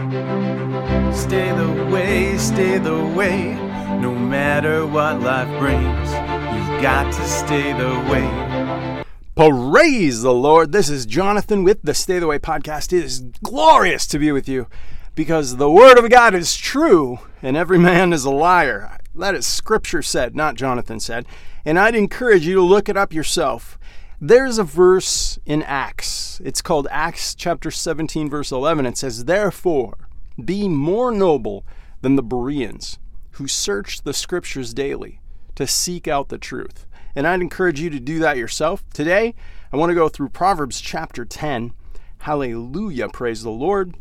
Stay the way, stay the way, no matter what life brings. You've got to stay the way. Praise the Lord. This is Jonathan with the Stay the Way podcast. It is glorious to be with you because the Word of God is true and every man is a liar. That is Scripture said, not Jonathan said. And I'd encourage you to look it up yourself. There's a verse in Acts. It's called Acts chapter 17, verse 11. It says, Therefore, be more noble than the Bereans, who search the Scriptures daily to seek out the truth. And I'd encourage you to do that yourself. Today, I want to go through Proverbs chapter 10. Hallelujah. Praise the Lord.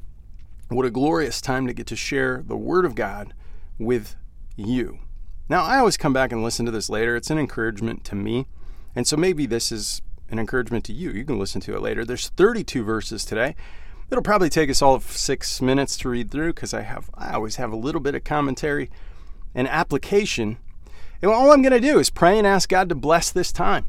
What a glorious time to get to share the Word of God with you. Now, I always come back and listen to this later. It's an encouragement to me. And so maybe this is an encouragement to you. You can listen to it later. There's 32 verses today. It'll probably take us all of six minutes to read through because I have I always have a little bit of commentary and application. And all I'm going to do is pray and ask God to bless this time.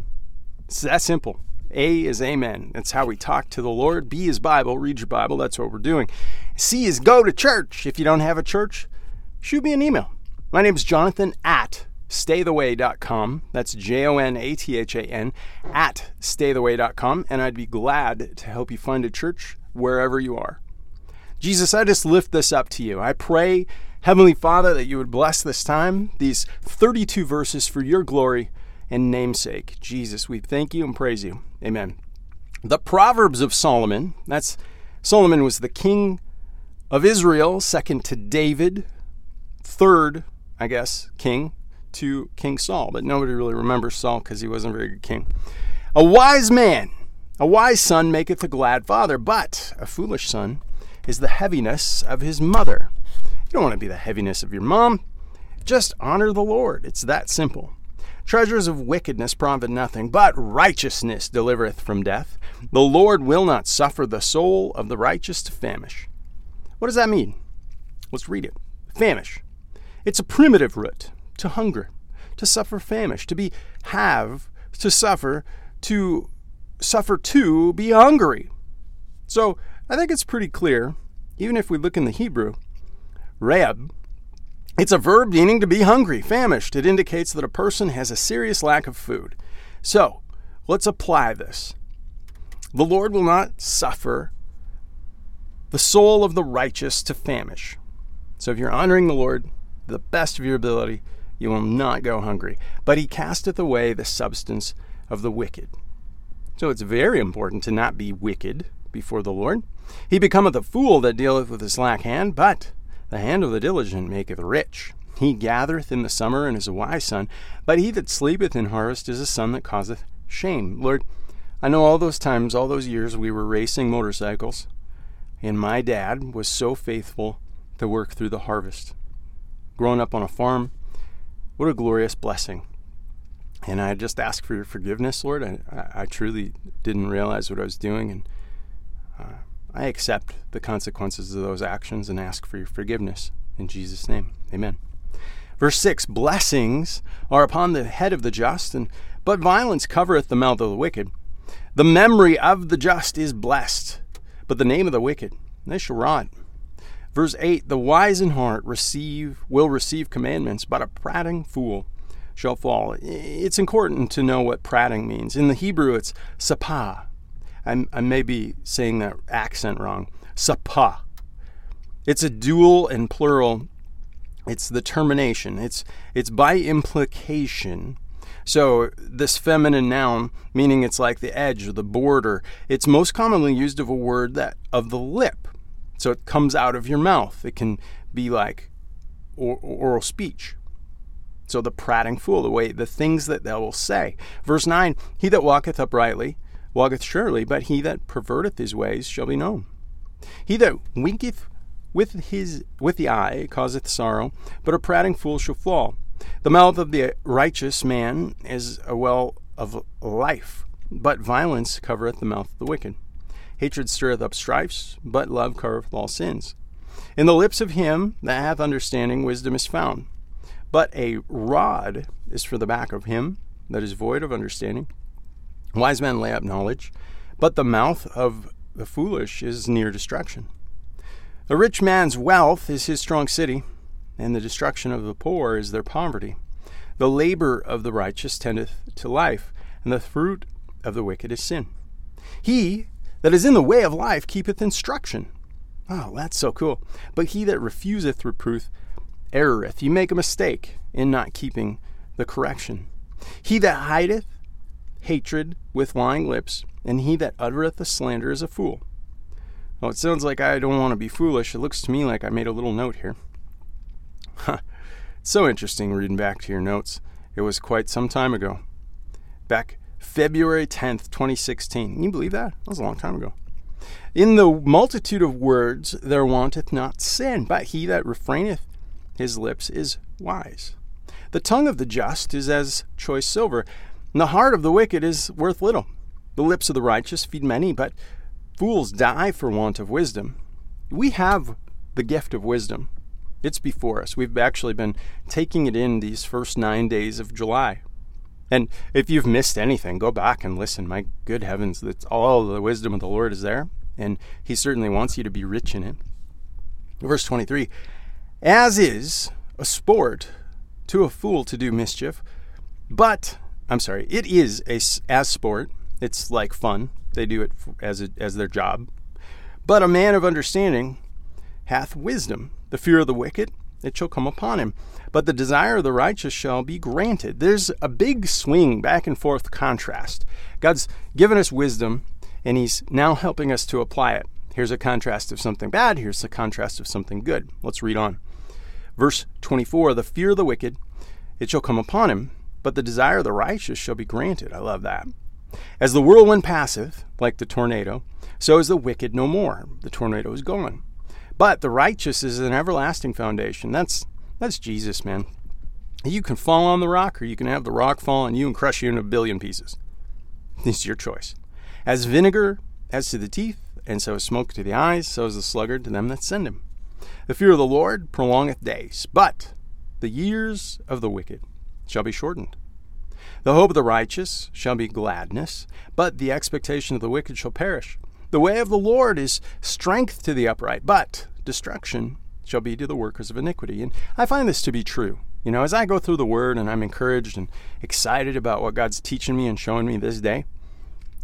It's that simple. A is amen. That's how we talk to the Lord. B is Bible. Read your Bible. That's what we're doing. C is go to church. If you don't have a church, shoot me an email. My name is Jonathan at staytheway.com. That's J O N A T H A N at staytheway.com. And I'd be glad to help you find a church wherever you are. Jesus, I just lift this up to you. I pray, Heavenly Father, that you would bless this time, these 32 verses for your glory and namesake. Jesus, we thank you and praise you. Amen. The Proverbs of Solomon, that's Solomon was the king of Israel, second to David, third, I guess, king to King Saul, but nobody really remembers Saul because he wasn't a very good king. A wise man, a wise son maketh a glad father, but a foolish son is the heaviness of his mother. You don't want to be the heaviness of your mom. Just honor the Lord. It's that simple. Treasures of wickedness profit nothing, but righteousness delivereth from death. The Lord will not suffer the soul of the righteous to famish. What does that mean? Let's read it. Famish. It's a primitive root to hunger, to suffer famish, to be have, to suffer, to suffer to be hungry. So I think it's pretty clear, even if we look in the Hebrew, Reb, it's a verb meaning to be hungry, famished. It indicates that a person has a serious lack of food. So let's apply this. The Lord will not suffer the soul of the righteous to famish. So if you're honoring the Lord, the best of your ability, you will not go hungry. But he casteth away the substance of the wicked. So it's very important to not be wicked before the Lord. He becometh a fool that dealeth with his slack hand, but the hand of the diligent maketh rich. He gathereth in the summer and is a wise son, but he that sleepeth in harvest is a son that causeth shame. Lord, I know all those times, all those years we were racing motorcycles, and my dad was so faithful to work through the harvest. Growing up on a farm, what a glorious blessing. And I just ask for your forgiveness, Lord. I, I truly didn't realize what I was doing, and uh, I accept the consequences of those actions and ask for your forgiveness. In Jesus' name, amen. Verse 6 Blessings are upon the head of the just, and but violence covereth the mouth of the wicked. The memory of the just is blessed, but the name of the wicked they shall rot. Verse 8 The wise in heart receive will receive commandments, but a prating fool shall fall. It's important to know what prating means. In the Hebrew, it's sapah. I'm, I may be saying that accent wrong. Sapah. It's a dual and plural. It's the termination. It's it's by implication. So this feminine noun, meaning it's like the edge or the border, it's most commonly used of a word that of the lip. So it comes out of your mouth. It can be like oral speech. So the prating fool, the way the things that they will say. Verse 9, he that walketh uprightly walketh surely, but he that perverteth his ways shall be known. He that winketh with his with the eye causeth sorrow, but a prating fool shall fall. The mouth of the righteous man is a well of life, but violence covereth the mouth of the wicked. Hatred stirreth up strifes, but love covereth all sins. In the lips of him that hath understanding, wisdom is found. But a rod is for the back of him that is void of understanding. Wise men lay up knowledge, but the mouth of the foolish is near destruction. A rich man's wealth is his strong city, and the destruction of the poor is their poverty. The labor of the righteous tendeth to life, and the fruit of the wicked is sin. He that is in the way of life keepeth instruction. Oh, that's so cool. But he that refuseth reproof erroreth. You make a mistake in not keeping the correction. He that hideth hatred with lying lips, and he that uttereth a slander is a fool. Well, it sounds like I don't want to be foolish. It looks to me like I made a little note here. Huh. So interesting reading back to your notes. It was quite some time ago. Back February 10th, 2016. Can you believe that? That was a long time ago. In the multitude of words there wanteth not sin, but he that refraineth his lips is wise. The tongue of the just is as choice silver, and the heart of the wicked is worth little. The lips of the righteous feed many, but fools die for want of wisdom. We have the gift of wisdom. It's before us. We've actually been taking it in these first nine days of July. And if you've missed anything, go back and listen. My good heavens, that's all the wisdom of the Lord is there, and He certainly wants you to be rich in it. Verse 23 As is a sport to a fool to do mischief, but, I'm sorry, it is a, as sport. It's like fun. They do it as, a, as their job. But a man of understanding hath wisdom. The fear of the wicked, it shall come upon him but the desire of the righteous shall be granted. There's a big swing, back and forth contrast. God's given us wisdom, and He's now helping us to apply it. Here's a contrast of something bad, here's a contrast of something good. Let's read on. Verse 24 The fear of the wicked, it shall come upon him, but the desire of the righteous shall be granted. I love that. As the whirlwind passeth, like the tornado, so is the wicked no more. The tornado is gone. But the righteous is an everlasting foundation. That's that's Jesus, man. You can fall on the rock, or you can have the rock fall on you and crush you into a billion pieces. It's your choice. As vinegar as to the teeth, and so is smoke to the eyes, so is the sluggard to them that send him. The fear of the Lord prolongeth days, but the years of the wicked shall be shortened. The hope of the righteous shall be gladness, but the expectation of the wicked shall perish. The way of the Lord is strength to the upright, but destruction shall be to the workers of iniquity. And I find this to be true. You know, as I go through the Word and I'm encouraged and excited about what God's teaching me and showing me this day,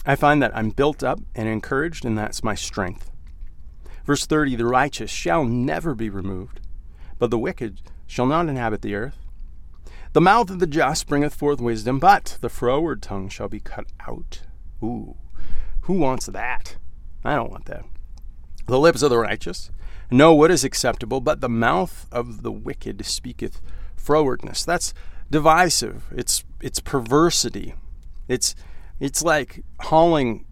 I find that I'm built up and encouraged, and that's my strength. Verse 30 The righteous shall never be removed, but the wicked shall not inhabit the earth. The mouth of the just bringeth forth wisdom, but the froward tongue shall be cut out. Ooh, who wants that? I don't want that. The lips of the righteous know what is acceptable, but the mouth of the wicked speaketh frowardness. That's divisive. It's it's perversity. It's it's like hauling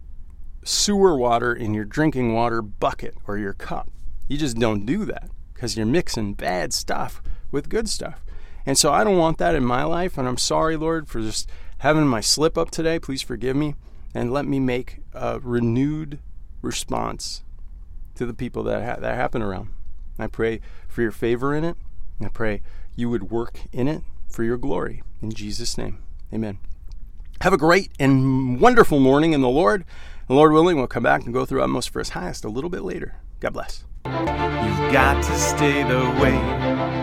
sewer water in your drinking water bucket or your cup. You just don't do that because you're mixing bad stuff with good stuff. And so I don't want that in my life. And I'm sorry, Lord, for just having my slip up today. Please forgive me and let me make a renewed response to the people that ha- that happen around. I pray for your favor in it. I pray you would work in it for your glory. In Jesus' name, amen. Have a great and wonderful morning in the Lord. And Lord willing, we'll come back and go through Utmost for His Highest a little bit later. God bless. You've got to stay the way